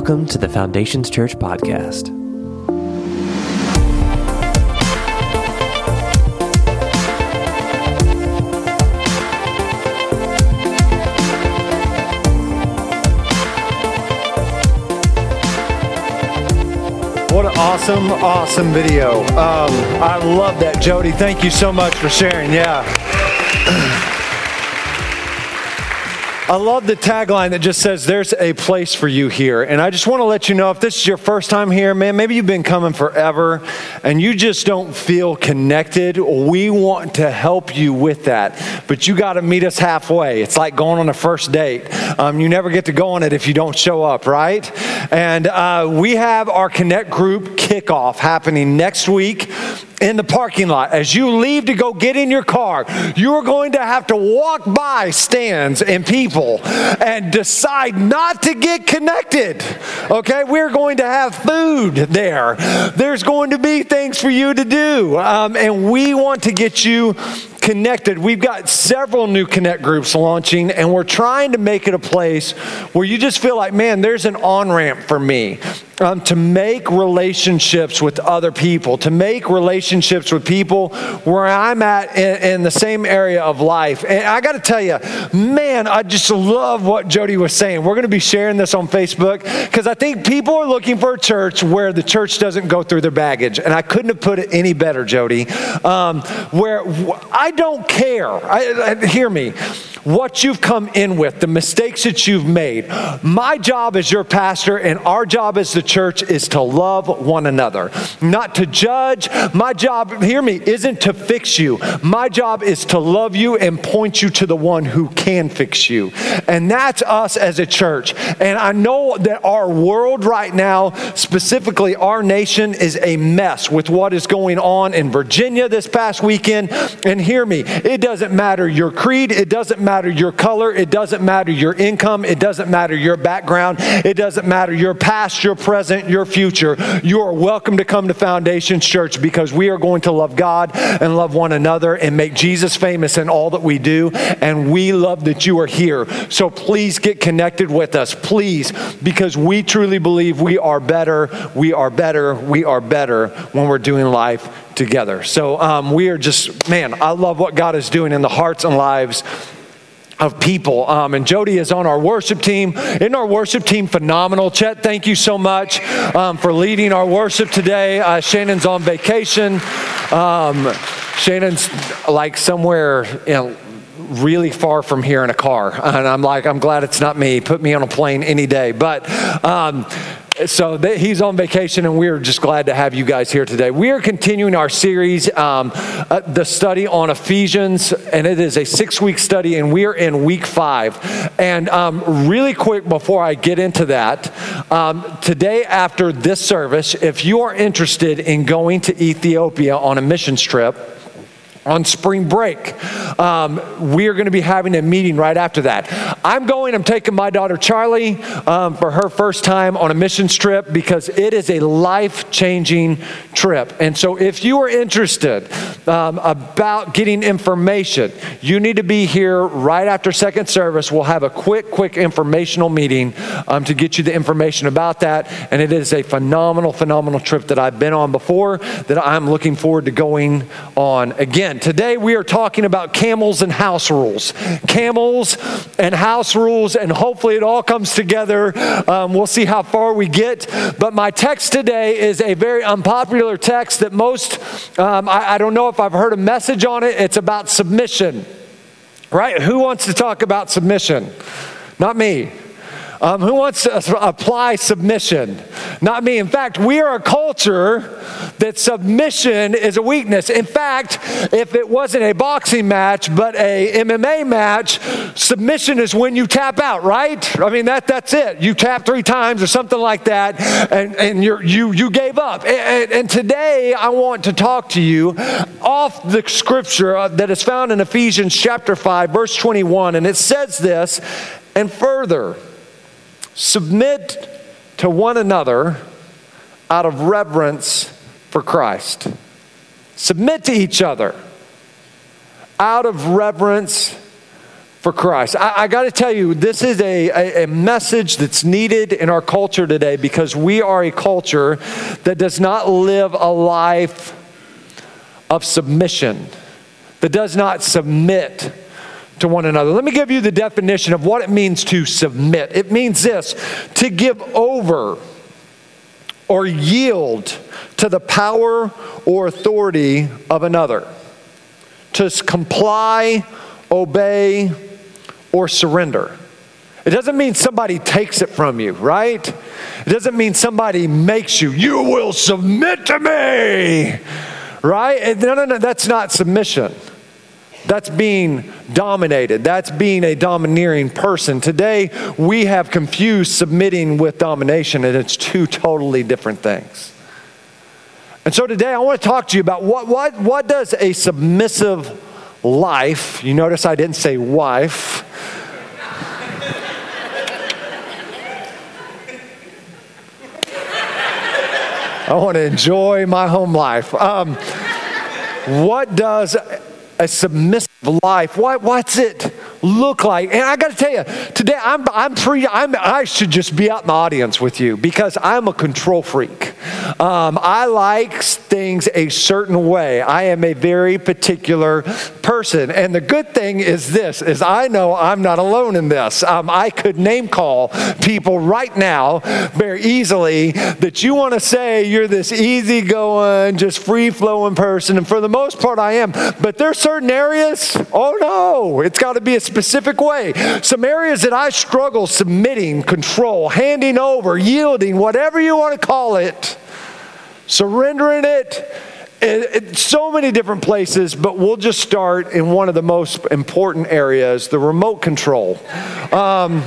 Welcome to the Foundations Church podcast. What an awesome, awesome video. Um, I love that, Jody. Thank you so much for sharing. Yeah. I love the tagline that just says, There's a place for you here. And I just want to let you know if this is your first time here, man, maybe you've been coming forever and you just don't feel connected. We want to help you with that. But you got to meet us halfway. It's like going on a first date. Um, you never get to go on it if you don't show up, right? And uh, we have our Connect group kickoff happening next week in the parking lot. As you leave to go get in your car, you're going to have to walk by stands and people and decide not to get connected. Okay, we're going to have food there. There's going to be things for you to do. Um, and we want to get you connected. We've got several new Connect groups launching, and we're trying to make it a place where you just feel like, man, there's an on ramp for me um, to make relationships with other people, to make relationships with people where I'm at in, in the same area of life. And I got to tell you, man, I just love what Jody was saying. We're going to be sharing this on Facebook because I think people are looking for a church where the church doesn't go through their baggage. And I couldn't have put it any better, Jody, um, where I don't care. I, I, hear me what you've come in with, the mistakes that you've made. My job as your pastor and our job as the church is to love one another, not to judge. My job, hear me, isn't to fix you. My job is to love you and point you to the one who can fix you. And that's us as a church. And I know that our world right now, specifically our nation, is a mess with what is going on in Virginia this past weekend. And hear me, it doesn't matter your creed, it doesn't matter your color, it doesn't matter your income, it doesn't matter your background, it doesn't matter your past, your present, your future. You are welcome to come to Foundations Church because we are going to love God and love one another and make Jesus famous in all that we do. And we love that you are here. So please get connected with us, please, because we truly believe we are better, we are better, we are better when we're doing life together. So um, we are just, man, I love what God is doing in the hearts and lives of people. Um, and Jody is on our worship team. Isn't our worship team phenomenal? Chet, thank you so much um, for leading our worship today. Uh, Shannon's on vacation. Um, Shannon's like somewhere, really far from here in a car. And I'm like, I'm glad it's not me. Put me on a plane any day. But so he's on vacation, and we're just glad to have you guys here today. We are continuing our series, um, uh, the study on Ephesians, and it is a six week study, and we are in week five. And um, really quick before I get into that, um, today after this service, if you are interested in going to Ethiopia on a missions trip, on spring break. Um, we are going to be having a meeting right after that. I'm going, I'm taking my daughter Charlie um, for her first time on a missions trip because it is a life changing trip. And so, if you are interested um, about getting information, you need to be here right after second service. We'll have a quick, quick informational meeting um, to get you the information about that. And it is a phenomenal, phenomenal trip that I've been on before that I'm looking forward to going on again again, today we are talking about camels and house rules. Camels and house rules, and hopefully it all comes together. Um, we'll see how far we get. But my text today is a very unpopular text that most, um, I, I don't know if I've heard a message on it. It's about submission, right? Who wants to talk about submission? Not me. Um, who wants to apply submission? Not me. In fact, we are a culture that submission is a weakness. In fact, if it wasn't a boxing match but a MMA match, submission is when you tap out, right? I mean, that, that's it. You tap three times or something like that, and, and you you, you gave up. And, and today, I want to talk to you off the scripture uh, that is found in Ephesians chapter 5, verse 21, and it says this, and further, Submit to one another out of reverence for Christ. Submit to each other out of reverence for Christ. I, I got to tell you, this is a, a, a, message that's needed in our culture today because we are a culture that does not live a life of submission, that does not submit to one another. Let me give you the definition of what it means to submit. It means this to give over or yield to the power or authority of another, to comply, obey, or surrender. It doesn't mean somebody takes it from you, right? It doesn't mean somebody makes you, you will submit to me, right? No, no, no, that's not submission. That's being dominated. That's being a domineering person. Today, we have confused submitting with domination, and it's two totally different things. And so today, I want to talk to you about what, what, what does a submissive life, you notice I didn't say wife, I want to enjoy my home life. Um, what does a submissive life. What, what's it look like? And I got to tell you, today I'm, I'm free. I'm, I should just be out in the audience with you because I'm a control freak. Um, I like things a certain way. I am a very particular person. And the good thing is this, is I know I'm not alone in this. Um, I could name call people right now very easily that you want to say you're this easygoing, just free flowing person. And for the most part, I am. But there's certain areas, oh no, it's got to be a specific way. Some areas that I struggle submitting, control, handing over, yielding, whatever you want to call it, surrendering it. it, so many different places, but we'll just start in one of the most important areas the remote control. Um,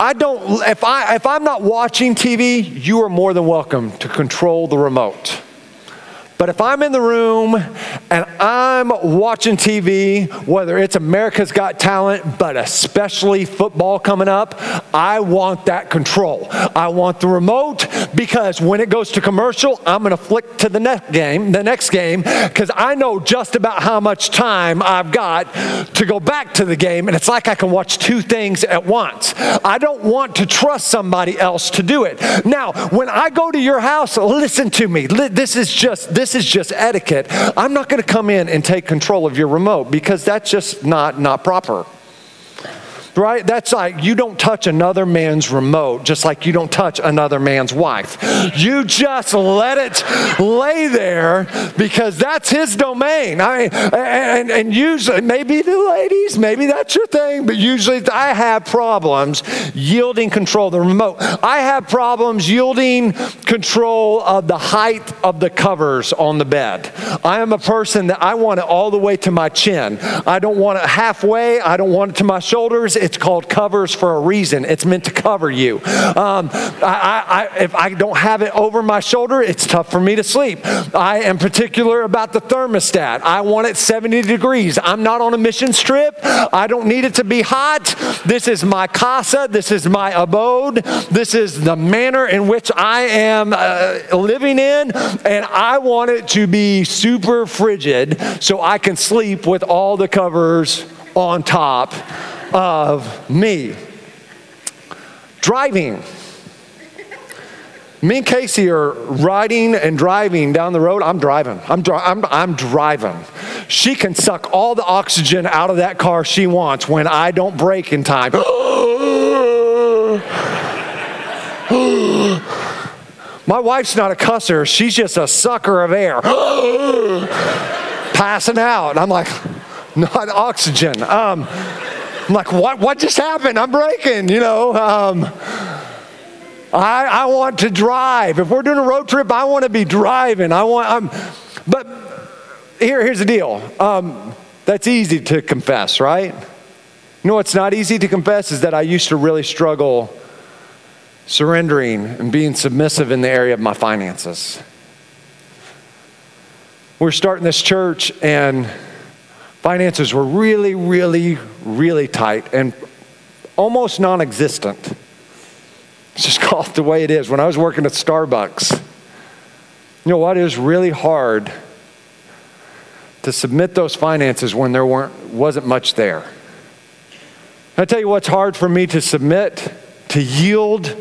I don't, if, I, if I'm not watching TV, you are more than welcome to control the remote. But if I'm in the room and I'm watching TV, whether it's America's Got Talent, but especially football coming up, I want that control. I want the remote because when it goes to commercial, I'm going to flick to the next game, the next game, because I know just about how much time I've got to go back to the game, and it's like I can watch two things at once. I don't want to trust somebody else to do it. Now, when I go to your house, listen to me. This is just this this is just etiquette. I'm not going to come in and take control of your remote because that's just not, not proper right? That's like you don't touch another man's remote just like you don't touch another man's wife. You just let it lay there because that's his domain. I mean, and, and usually, maybe the ladies, maybe that's your thing, but usually I have problems yielding control of the remote. I have problems yielding control of the height of the covers on the bed. I am a person that I want it all the way to my chin. I don't want it halfway, I don't want it to my shoulders. Called covers for a reason. It's meant to cover you. Um, I, I, if I don't have it over my shoulder, it's tough for me to sleep. I am particular about the thermostat. I want it 70 degrees. I'm not on a mission trip. I don't need it to be hot. This is my casa. This is my abode. This is the manner in which I am uh, living in. And I want it to be super frigid so I can sleep with all the covers on top of me. Driving. Me and Casey are riding and driving down the road. I'm driving. I'm, dri- I'm, I'm driving. She can suck all the oxygen out of that car she wants when I don't brake in time. My wife's not a cusser, she's just a sucker of air. Passing out. And I'm like, not oxygen. Um, I'm like, what, what just happened? I'm breaking, you know. Um, I, I want to drive. If we're doing a road trip, I want to be driving. I want, I'm, but here, here's the deal. Um, that's easy to confess, right? You know what's not easy to confess is that I used to really struggle surrendering and being submissive in the area of my finances. We we're starting this church, and finances were really, really, really tight and almost non existent. Just called the way it is. When I was working at Starbucks, you know what? It was really hard to submit those finances when there weren't, wasn't much there. I tell you what's hard for me to submit, to yield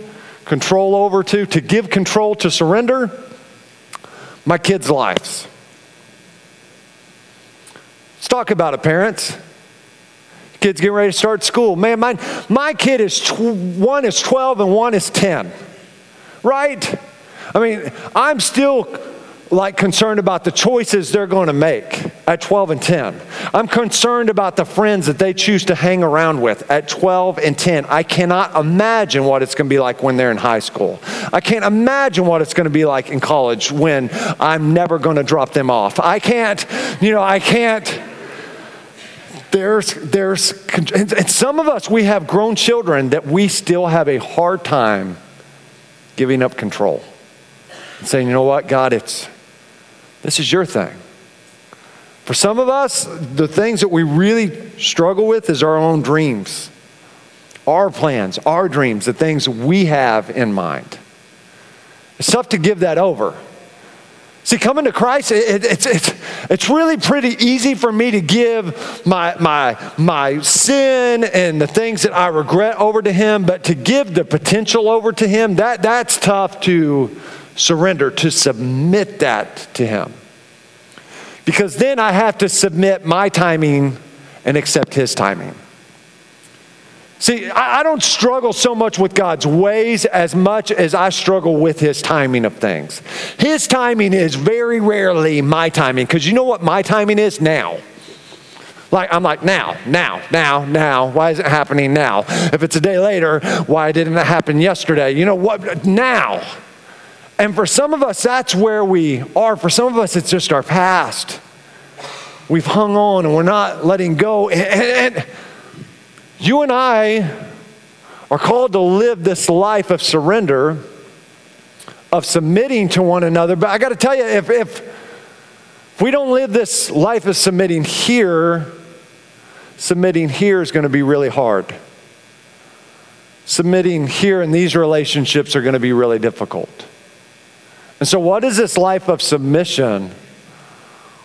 control over to, to give control, to surrender my kids' lives. Let's talk about it, parents. Kids getting ready to start school. Man, my, my kid is, tw- one is 12 and one is 10, right? I mean, I'm still like concerned about the choices they're going to make at 12 and 10. I'm concerned about the friends that they choose to hang around with at 12 and 10. I cannot imagine what it's going to be like when they're in high school. I can't imagine what it's going to be like in college when I'm never going to drop them off. I can't, you know, I can't there's there's and some of us we have grown children that we still have a hard time giving up control and saying you know what god it's this is your thing. For some of us, the things that we really struggle with is our own dreams, our plans, our dreams, the things we have in mind. It's tough to give that over. See, coming to Christ, it, it, it's, it's, it's really pretty easy for me to give my, my, my sin and the things that I regret over to Him, but to give the potential over to Him, that, that's tough to surrender, to submit that to Him. Because then I have to submit my timing and accept His timing. See, I, don't struggle so much with God's ways as much as I struggle with His timing of things. His timing is very rarely my timing, because you know what my timing is? Now. Like, I'm like, now, now, now, now. Why is it happening now? If it's a day later, why didn't it happen yesterday? You know what? Now. And for some of us, that's where we are. For some of us, it's just our past. We've hung on and we're not letting go. And, and you and I are called to live this life of surrender, of submitting to one another. But I got to tell you, if, if, if we don't live this life of submitting here, submitting here is going to be really hard. Submitting here in these relationships are going to be really difficult. And so, what does this life of submission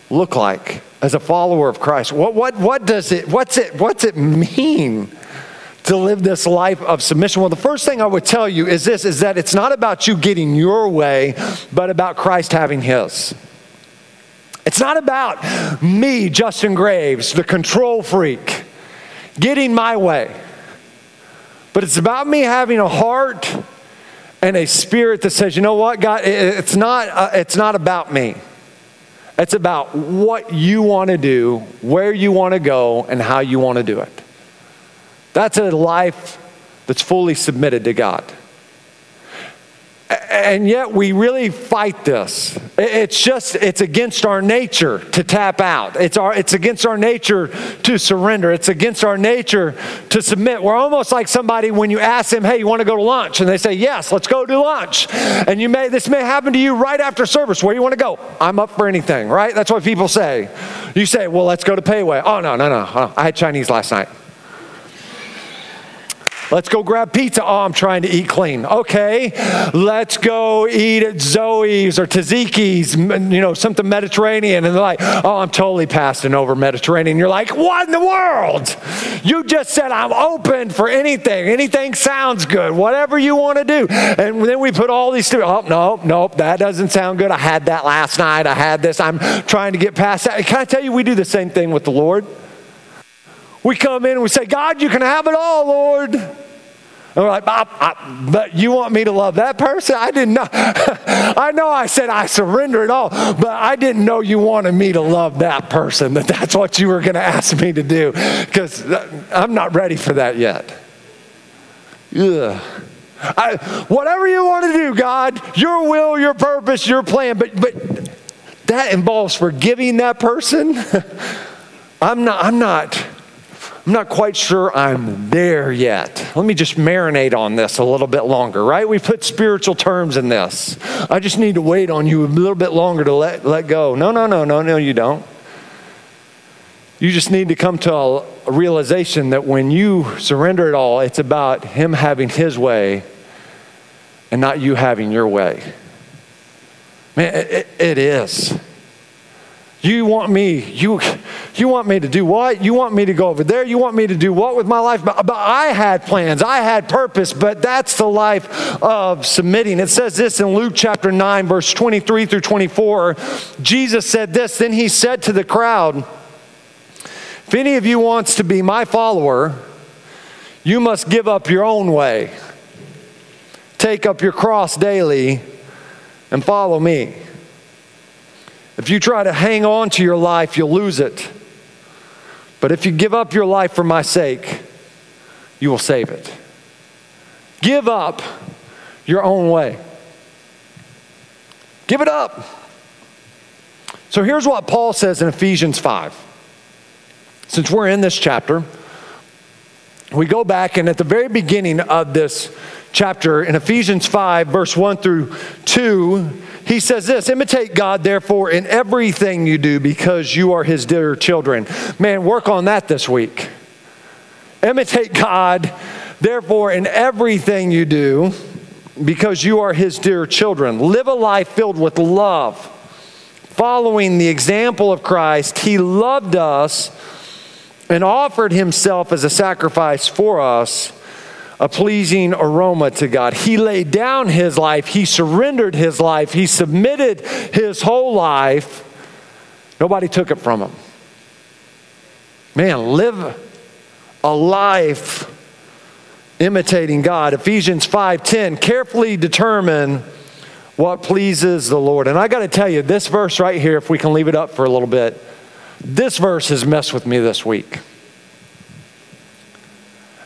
look like as a follower of Christ? What, what, what does it, what's it, what's it mean to live this life of submission? Well, the first thing I would tell you is this, is that it's not about you getting your way, but about Christ having his. It's not about me, Justin Graves, the control freak, getting my way. But it's about me having a heart and a spirit that says, you know what, God, it's not, uh, it's not about me. It's about what you want to do, where you want to go, and how you want to do it. That's a life that's fully submitted to God and yet we really fight this. It's just, it's against our nature to tap out. It's, our, it's against our nature to surrender. It's against our nature to submit. We're almost like somebody when you ask them, hey, you want to go to lunch? And they say, yes, let's go to lunch. And you may, this may happen to you right after service. Where do you want to go? I'm up for anything, right? That's what people say. You say, well, let's go to Payway. Oh, no, no, no. I had Chinese last night. Let's go grab pizza. Oh, I'm trying to eat clean. Okay, let's go eat at Zoe's or Taziki's, you know, something Mediterranean. And they're like, oh, I'm totally passing over Mediterranean. You're like, what in the world? You just said I'm open for anything. Anything sounds good. Whatever you want to do. And then we put all these, stu- oh, no, nope, that doesn't sound good. I had that last night. I had this. I'm trying to get past that. Can I tell you, we do the same thing with the Lord? We come in and we say, God, you can have it all, Lord. And we're like, I, I, but you want me to love that person? I didn't know. I know I said I surrender it all, but I didn't know you wanted me to love that person, that that's what you were going to ask me to do, because I'm not ready for that yet. Ugh. I, whatever you want to do, God, your will, your purpose, your plan, but, but that involves forgiving that person. I'm not, I'm not, I'm not quite sure I'm there yet. Let me just marinate on this a little bit longer, right? We put spiritual terms in this. I just need to wait on you a little bit longer to let, let go. No, no, no, no, no, you don't. You just need to come to a, a realization that when you surrender it all, it's about Him having His way and not you having your way. Man, it, it is. You want me, you, you want me to do what? You want me to go over there? You want me to do what with my life? But, but I had plans, I had purpose, but that's the life of submitting. It says this in Luke chapter 9, verse 23 through 24. Jesus said this, then he said to the crowd, If any of you wants to be my follower, you must give up your own way. Take up your cross daily and follow me. If you try to hang on to your life, you'll lose it. But if you give up your life for my sake, you will save it. Give up your own way. Give it up. So here's what Paul says in Ephesians 5. Since we're in this chapter, we go back, and at the very beginning of this chapter, in Ephesians 5, verse 1 through 2, he says this Imitate God, therefore, in everything you do, because you are his dear children. Man, work on that this week. Imitate God, therefore, in everything you do, because you are his dear children. Live a life filled with love. Following the example of Christ, he loved us and offered himself as a sacrifice for us a pleasing aroma to God. He laid down his life, he surrendered his life, he submitted his whole life. Nobody took it from him. Man, live a life imitating God. Ephesians 5:10 carefully determine what pleases the Lord. And I got to tell you this verse right here if we can leave it up for a little bit. This verse has messed with me this week.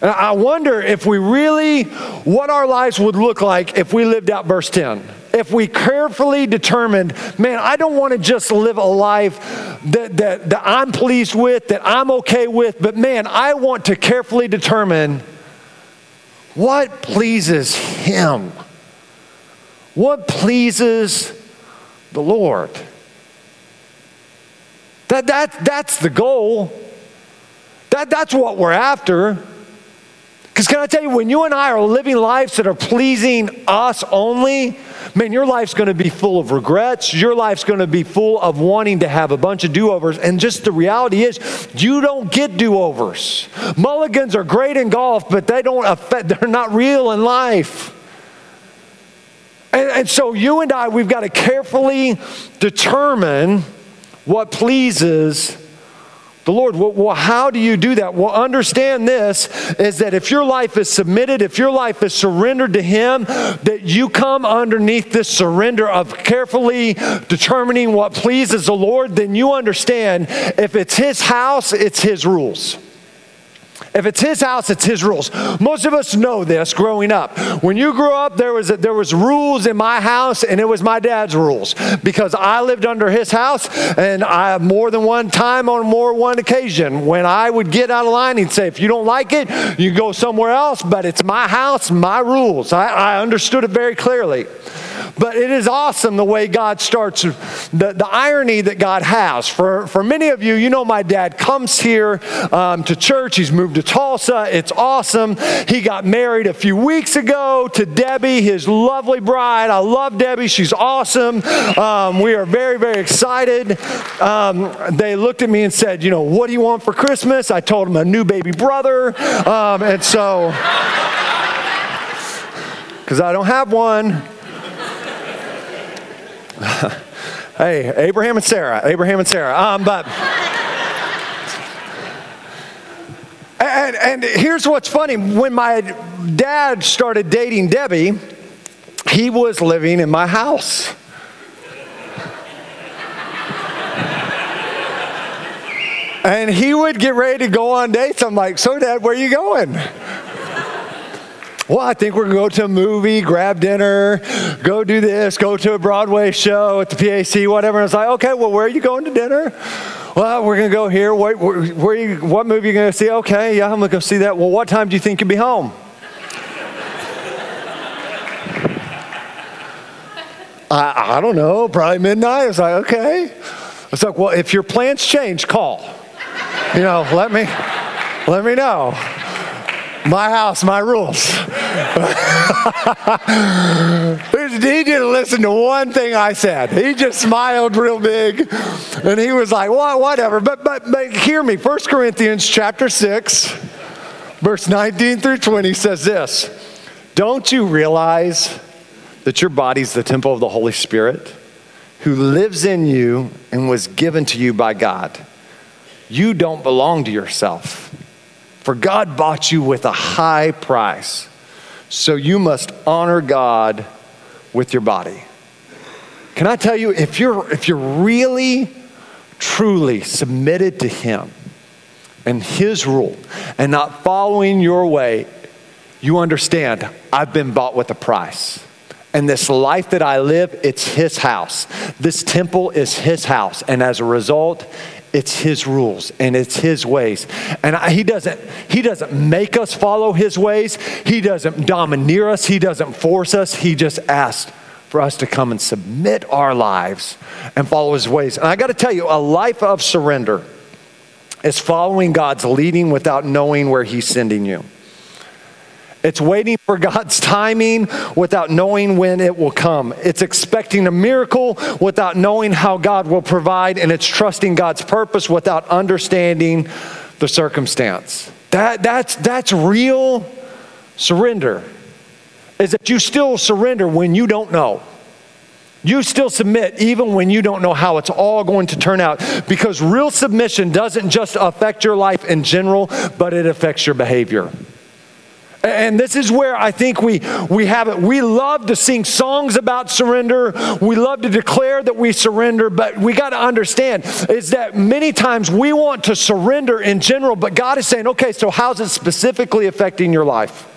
And I wonder if we really, what our lives would look like if we lived out verse 10. If we carefully determined, man, I don't want to just live a life that, that, that I'm pleased with, that I'm okay with, but man, I want to carefully determine what pleases Him. What pleases the Lord? That, that, that's the goal. That, that's what we're after. Because can I tell you, when you and I are living lives that are pleasing us only, man, your life's going to be full of regrets. Your life's going to be full of wanting to have a bunch of do overs. And just the reality is, you don't get do overs. Mulligans are great in golf, but they don't affect, they're not real in life. And, and so you and I, we've got to carefully determine what pleases the Lord. Well, how do you do that? Well, understand this is that if your life is submitted, if your life is surrendered to Him, that you come underneath this surrender of carefully determining what pleases the Lord, then you understand if it's His house, it's His rules. If it's his house, it's his rules. Most of us know this growing up. When you grew up, there was, there was rules in my house, and it was my dad's rules because I lived under his house, and I more than one time on more one occasion when I would get out of line, he'd say, "If you don't like it, you go somewhere else." But it's my house, my rules. I, I understood it very clearly. But it is awesome the way God starts, the, the irony that God has. For, for many of you, you know my dad comes here um, to church. He's moved to Tulsa. It's awesome. He got married a few weeks ago to Debbie, his lovely bride. I love Debbie. She's awesome. Um, we are very, very excited. Um, they looked at me and said, You know, what do you want for Christmas? I told them a new baby brother. Um, and so, because I don't have one. hey, Abraham and Sarah, Abraham and Sarah. Um, but And, and here's what's funny when my dad started dating Debbie, he was living in my house. and he would get ready to go on dates. I'm like, So, Dad, where are you going? well, I think we're going to go to a movie, grab dinner, go do this, go to a Broadway show at the PAC, whatever. And was like, okay, well, where are you going to dinner? Well, we're going to go here. Where, where, you, what movie are you going to see? Okay, yeah, I'm going to go see that. Well, what time do you think you'll be home? I, I don't know, probably midnight. I was like, okay. It's like, well, if your plans change, call. You know, let me, let me know. My house, my rules. he didn't listen to one thing I said. He just smiled real big, and he was like, "Well, whatever." But but but hear me. 1 Corinthians chapter six, verse 19 through 20 says this: Don't you realize that your body's the temple of the Holy Spirit, who lives in you and was given to you by God? You don't belong to yourself. For God bought you with a high price. So you must honor God with your body. Can I tell you, if you're, if you're really, truly submitted to Him and His rule and not following your way, you understand I've been bought with a price. And this life that I live, it's His house. This temple is His house. And as a result, it's his rules and it's his ways. And I, he doesn't he doesn't make us follow his ways. He doesn't domineer us. He doesn't force us. He just asks for us to come and submit our lives and follow his ways. And I got to tell you, a life of surrender is following God's leading without knowing where he's sending you. It's waiting for God's timing without knowing when it will come. It's expecting a miracle without knowing how God will provide, and it's trusting God's purpose without understanding the circumstance. That, that's, that's real surrender, is that you still surrender when you don't know. You still submit even when you don't know how it's all going to turn out because real submission doesn't just affect your life in general, but it affects your behavior. And this is where I think we, we have it. We love to sing songs about surrender. We love to declare that we surrender, but we got to understand is that many times we want to surrender in general, but God is saying, okay, so how's it specifically affecting your life?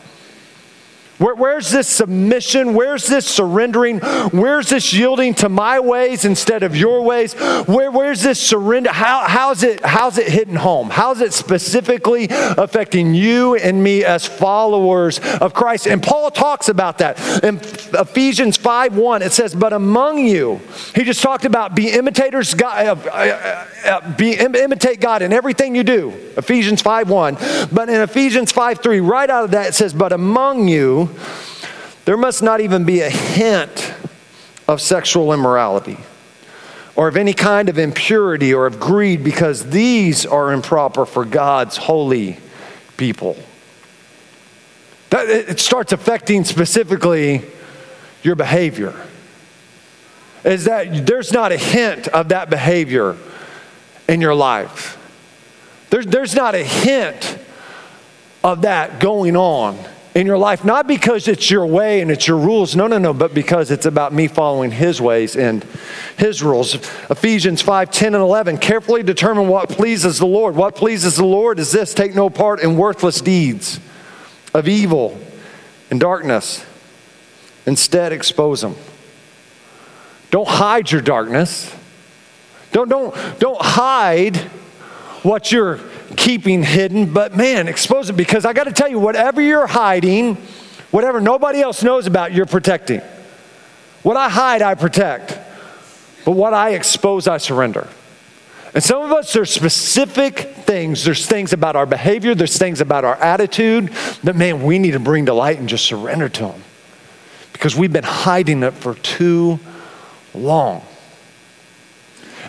Where, where's this submission? Where's this surrendering? Where's this yielding to my ways instead of your ways? Where, where's this surrender? How, how's, it, how's it hitting home? How's it specifically affecting you and me as followers of Christ? And Paul talks about that. In Ephesians 5 1, it says, But among you, he just talked about be imitators, God, uh, uh, uh, be, imitate God in everything you do. Ephesians 5 1. But in Ephesians 5 3, right out of that, it says, But among you, there must not even be a hint of sexual immorality or of any kind of impurity or of greed, because these are improper for God's holy people. That, it starts affecting specifically your behavior. Is that there's not a hint of that behavior in your life. There's, there's not a hint of that going on in your life, not because it's your way and it's your rules. No, no, no, but because it's about me following His ways and His rules. Ephesians 5 10 and 11. Carefully determine what pleases the Lord. What pleases the Lord is this take no part in worthless deeds of evil and darkness. Instead, expose them. Don't hide your darkness. Don't, don't, don't hide what you're keeping hidden, but man, expose it because I got to tell you, whatever you're hiding, whatever nobody else knows about, you're protecting. What I hide, I protect. But what I expose, I surrender. And some of us, there's specific things. There's things about our behavior, there's things about our attitude that, man, we need to bring to light and just surrender to Him because we've been hiding it for too long.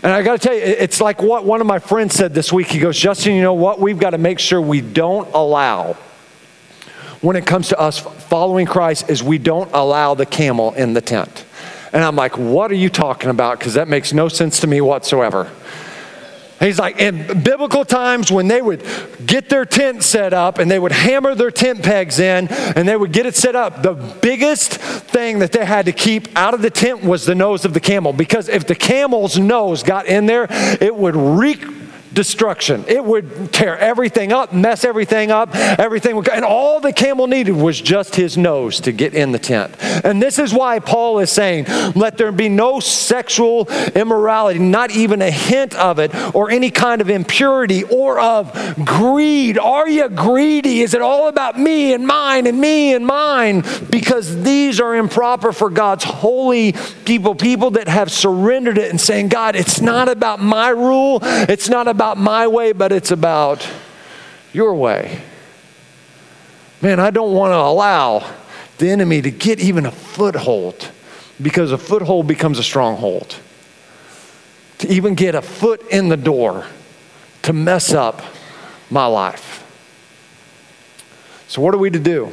And I got to tell you, it's like what one of my friends said this week. He goes, Justin, you know what? We've got to make sure we don't allow, when it comes to us following Christ, is we don't allow the camel in the tent. And I'm like, what are you talking about? Because that makes no sense to me whatsoever. He's like, in biblical times when they would get their tent set up and they would hammer their tent pegs in and they would get it set up, the biggest thing that they had to keep out of the tent was the nose of the camel. Because if the camel's nose got in there, it would wreak destruction. It would tear everything up, mess everything up, everything would, and all the camel needed was just his nose to get in the tent. And this is why Paul is saying, let there be no sexual immorality, not even a hint of it, or any kind of impurity or of greed. Are you greedy? Is it all about me and mine and me and mine? Because these are improper for God's holy people, people that have surrendered it and saying, God, it's not about my rule, it's not about about my way, but it's about your way. Man, I don't want to allow the enemy to get even a foothold because a foothold becomes a stronghold. To even get a foot in the door to mess up my life. So, what are we to do?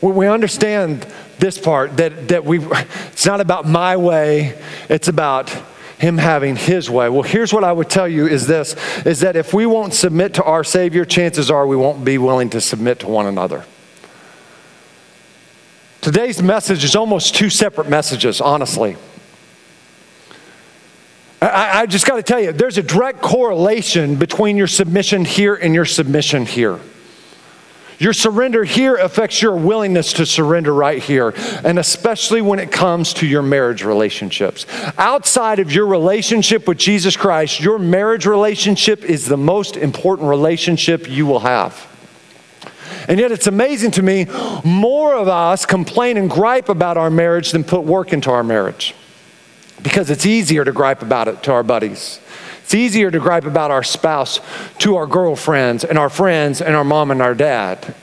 We understand this part, that, that we, it's not about my way, it's about him having his way. Well, here's what I would tell you is this is that if we won't submit to our Savior, chances are we won't be willing to submit to one another. Today's message is almost two separate messages, honestly. I, I just got to tell you, there's a direct correlation between your submission here and your submission here. Your surrender here affects your willingness to surrender right here, and especially when it comes to your marriage relationships. Outside of your relationship with Jesus Christ, your marriage relationship is the most important relationship you will have. And yet, it's amazing to me, more of us complain and gripe about our marriage than put work into our marriage because it's easier to gripe about it to our buddies. It's easier to gripe about our spouse to our girlfriends and our friends and our mom and our dad.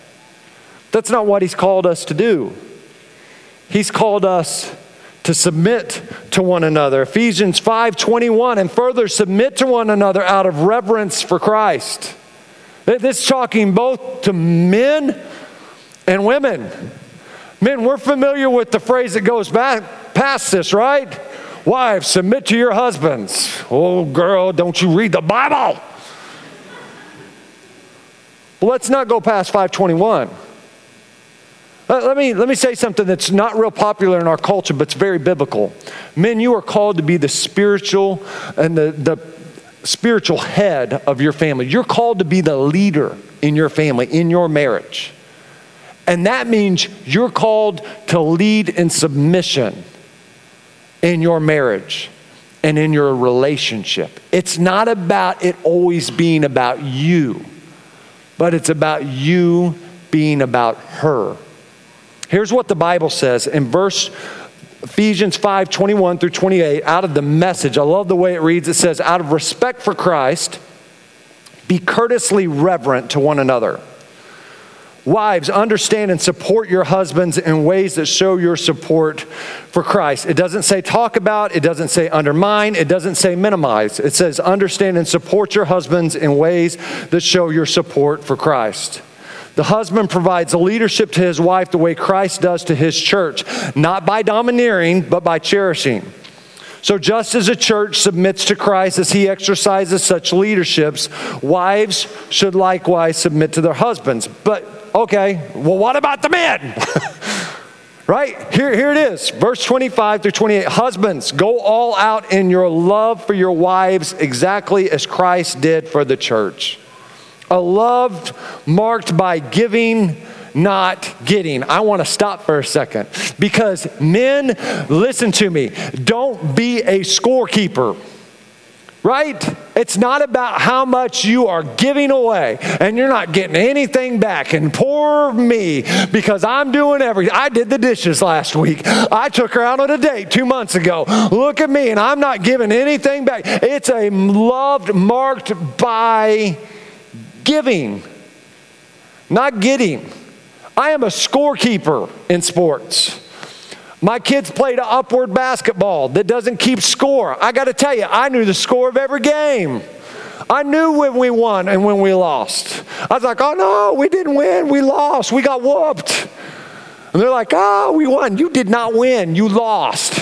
That's not what He's called us to do. He's called us to submit to one another. Ephesians 5:21 and further submit to one another out of reverence for Christ. This is talking both to men and women. Men, we're familiar with the phrase that goes back past this, right? Wives, submit to your husbands. Oh, girl, don't you read the Bible? Well, let's not go past 521. Uh, let me, let me say something that's not real popular in our culture, but it's very biblical. Men, you are called to be the spiritual and the, the spiritual head of your family. You're called to be the leader in your family, in your marriage. And that means you're called to lead in submission in your marriage and in your relationship. It's not about it always being about you, but it's about you being about her. Here's what the Bible says in verse Ephesians 5 21 through 28, out of the message. I love the way it reads. It says, Out of respect for Christ, be courteously reverent to one another. Wives, understand and support your husbands in ways that show your support for Christ. It doesn't say talk about, it doesn't say undermine, it doesn't say minimize. It says understand and support your husbands in ways that show your support for Christ. The husband provides leadership to his wife the way Christ does to his church, not by domineering, but by cherishing. So, just as a church submits to Christ as he exercises such leaderships, wives should likewise submit to their husbands. But okay, well, what about the men? right? Here, here it is, verse 25 through 28. Husbands, go all out in your love for your wives exactly as Christ did for the church. A love marked by giving, not getting. I want to stop for a second because men, listen to me, don't be a scorekeeper right? It's not about how much you are giving away and you're not getting anything back. And poor me, because I'm doing everything. I did the dishes last week. I took her out on a date two months ago. Look at me, and I'm not giving anything back. It's a loved, marked by giving, not getting. I am a scorekeeper in sports. My kids played upward basketball that doesn't keep score. I got to tell you, I knew the score of every game. I knew when we won and when we lost. I was like, oh no, we didn't win. We lost. We got whooped. And they're like, oh, we won. You did not win. You lost.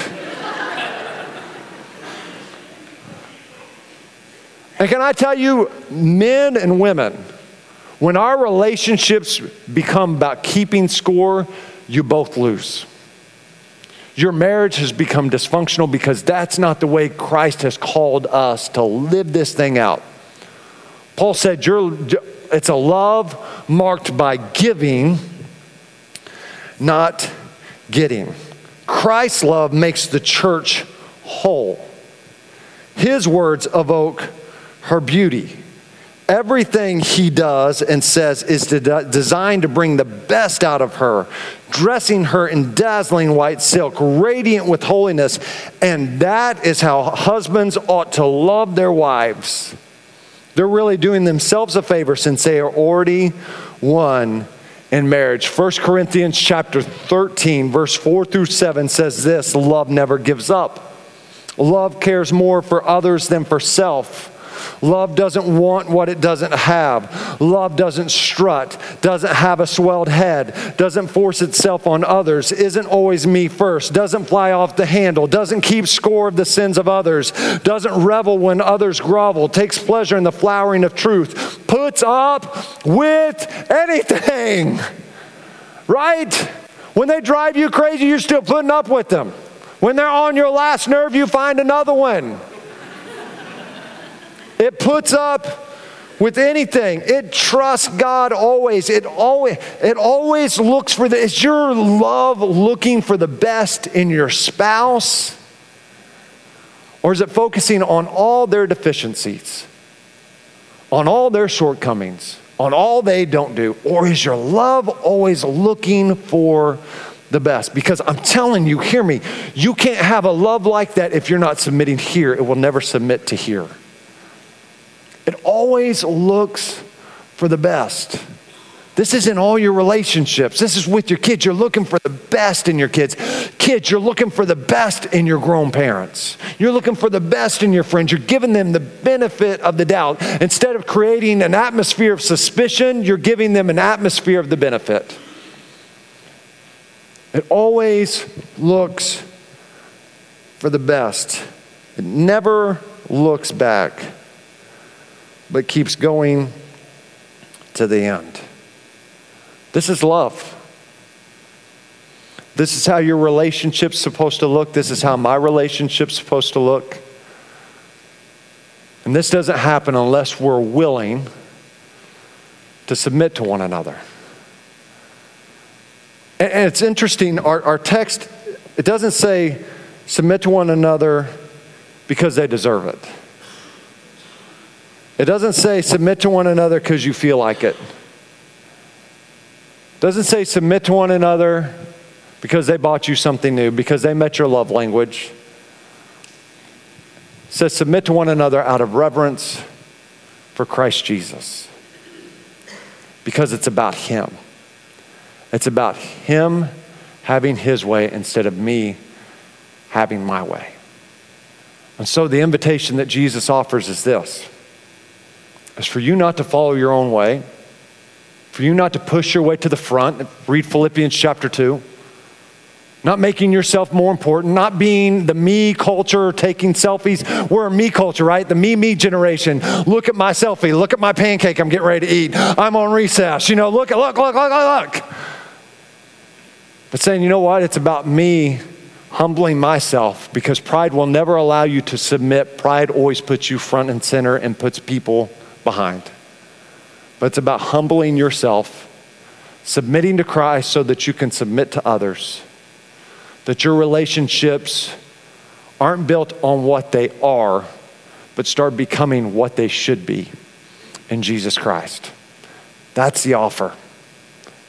And can I tell you, men and women, when our relationships become about keeping score, you both lose. Your marriage has become dysfunctional because that's not the way Christ has called us to live this thing out. Paul said, it's a love marked by giving, not getting. Christ's love makes the church whole. His words evoke her beauty. Everything he does and says is designed to bring the best out of her, dressing her in dazzling white silk, radiant with holiness. And that is how husbands ought to love their wives. They're really doing themselves a favor since they are already one in marriage. 1 Corinthians chapter 13 verse 4 through 7 says this, love never gives up. Love cares more for others than for self. Love doesn't want what it doesn't have. Love doesn't strut, doesn't have a swelled head, doesn't force itself on others, isn't always me first, doesn't fly off the handle, doesn't keep score of the sins of others, doesn't revel when others grovel, takes pleasure in the flowering of truth, puts up with anything. Right? When they drive you crazy, you're still putting up with them. When they're on your last nerve, you find another one. It puts up with anything. It trusts God always. It always it always looks for the is your love looking for the best in your spouse? Or is it focusing on all their deficiencies? On all their shortcomings? On all they don't do? Or is your love always looking for the best? Because I'm telling you, hear me, you can't have a love like that if you're not submitting here. It will never submit to here. It always looks for the best. This is in all your relationships. This is with your kids. You're looking for the best in your kids. Kids, you're looking for the best in your grown parents. You're looking for the best in your friends. You're giving them the benefit of the doubt. Instead of creating an atmosphere of suspicion, you're giving them an atmosphere of the benefit. It always looks for the best, it never looks back but keeps going to the end. This is love. This is how your relationship's supposed to look. This is how my relationship's supposed to look. And this doesn't happen unless we're willing to submit to one another. And it's interesting, our, our text, it doesn't say submit to one another because they deserve it. It doesn't say submit to one another because you feel like it. It doesn't say submit to one another because they bought you something new, because they met your love language. It says submit to one another out of reverence for Christ Jesus. Because it's about Him. It's about Him having His way instead of me having my way. And so the invitation that Jesus offers is this is for you not to follow your own way, for you not to push your way to the front. Read Philippians chapter 2. Not making yourself more important, not being the me culture, taking selfies. We're a me culture, right? The me, me generation. Look at my selfie. Look at my pancake I'm getting ready to eat. I'm on recess. You know, look, look, look, look, look, look. But saying, you know what? It's about me humbling myself because pride will never allow you to submit. Pride always puts you front and center and puts people behind. But it's about humbling yourself, submitting to Christ so that you can submit to others, that your relationships aren't built on what they are, but start becoming what they should be in Jesus Christ. That's the offer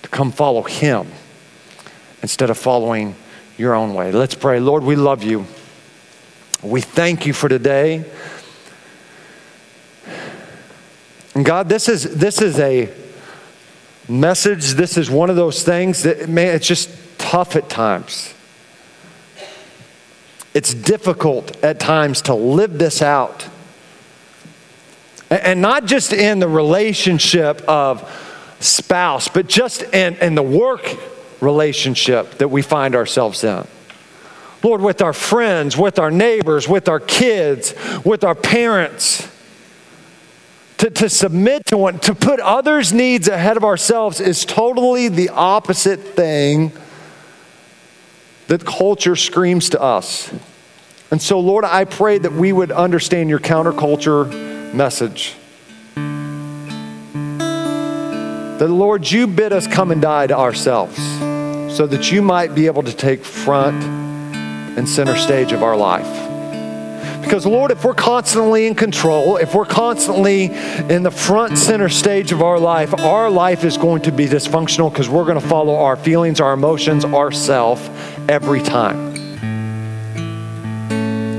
to come follow Him instead of following your own way. Let's pray. Lord, we love you. We thank you for today. And God, this is, this is a message. This is one of those things that, man, it's just tough at times. It's difficult at times to live this out. And not just in the relationship of spouse, but just in, in the work relationship that we find ourselves in. Lord, with our friends, with our neighbors, with our kids, with our parents. To, to submit to one, to put others' needs ahead of ourselves is totally the opposite thing that culture screams to us. And so, Lord, I pray that we would understand your counterculture message. That, Lord, you bid us come and die to ourselves so that you might be able to take front and center stage of our life. Because, Lord, if we're constantly in control, if we're constantly in the front center stage of our life, our life is going to be dysfunctional because we're going to follow our feelings, our emotions, ourself every time.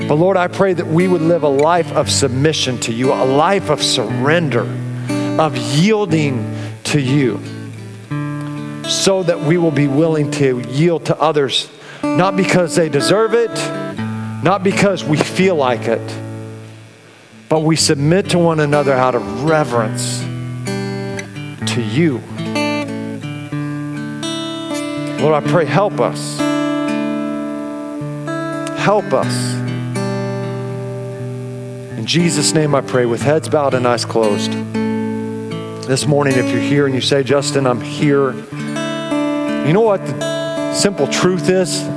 But, Lord, I pray that we would live a life of submission to you, a life of surrender, of yielding to you, so that we will be willing to yield to others, not because they deserve it not because we feel like it, but we submit to one another out of reverence to you. Lord, I pray, help us. Help us. In Jesus' name I pray, with heads bowed and eyes closed. This morning, if you're here and you say, Justin, I'm here, you know what the simple truth is?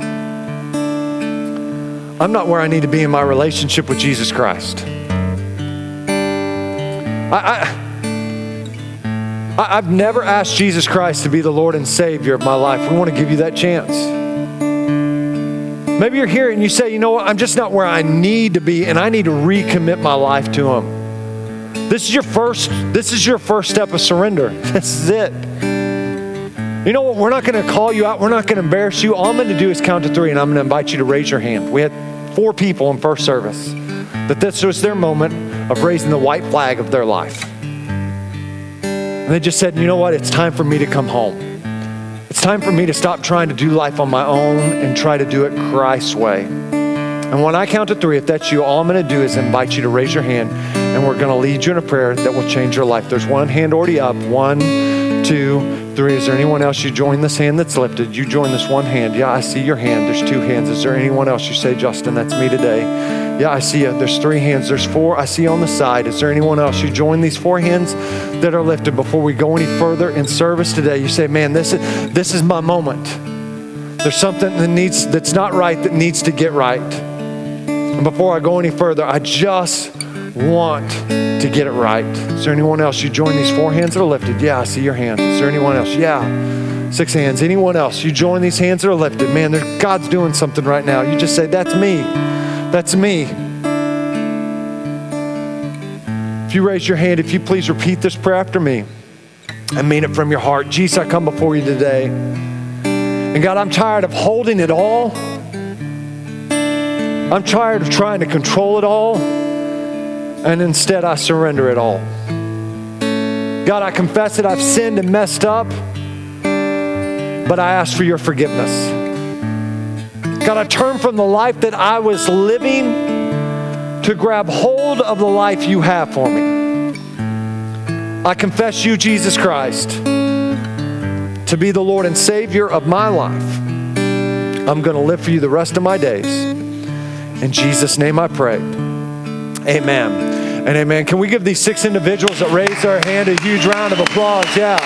I'm not where I need to be in my relationship with Jesus Christ. I, I, have never asked Jesus Christ to be the Lord and Savior of my life. We want to give you that chance. Maybe you're here and you say, you know what, I'm just not where I need to be, and I need to recommit my life to Him. This is your first, this is your first step of surrender. This is it. You know what? We're not going to call you out. We're not going to embarrass you. All I'm going to do is count to three, and I'm going to invite you to raise your hand. We had four people in first service that this was their moment of raising the white flag of their life. And they just said, you know what? It's time for me to come home. It's time for me to stop trying to do life on my own and try to do it Christ's way. And when I count to three, if that's you, all I'm going to do is invite you to raise your hand, and we're going to lead you in a prayer that will change your life. There's one hand already up. One, two, three. Is there anyone else? You join this hand that's lifted. You join this one hand. Yeah, I see your hand. There's two hands. Is there anyone else? You say, Justin, that's me today. Yeah, I see you. There's three hands. There's four. I see on the side. Is there anyone else? You join these four hands that are lifted before we go any further in service today. You say, man, this is this is my moment. There's something that needs that's not right that needs to get right. And before I go any further, I just want to get it right. Is there anyone else? You join these four hands that are lifted. Yeah, I see your hand. Is there anyone else? Yeah. Six hands. Anyone else? You join these hands that are lifted. Man, God's doing something right now. You just say, That's me. That's me. If you raise your hand, if you please repeat this prayer after me and mean it from your heart. Jesus, I come before you today. And God, I'm tired of holding it all. I'm tired of trying to control it all and instead I surrender it all. God, I confess that I've sinned and messed up, but I ask for your forgiveness. God, I turn from the life that I was living to grab hold of the life you have for me. I confess you, Jesus Christ, to be the Lord and Savior of my life. I'm going to live for you the rest of my days. In Jesus' name I pray. Amen and amen. Can we give these six individuals that raised their hand a huge round of applause? Yeah.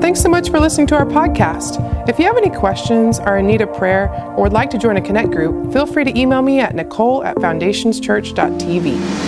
Thanks so much for listening to our podcast. If you have any questions, are in need of prayer, or would like to join a Connect group, feel free to email me at nicole at foundationschurch.tv.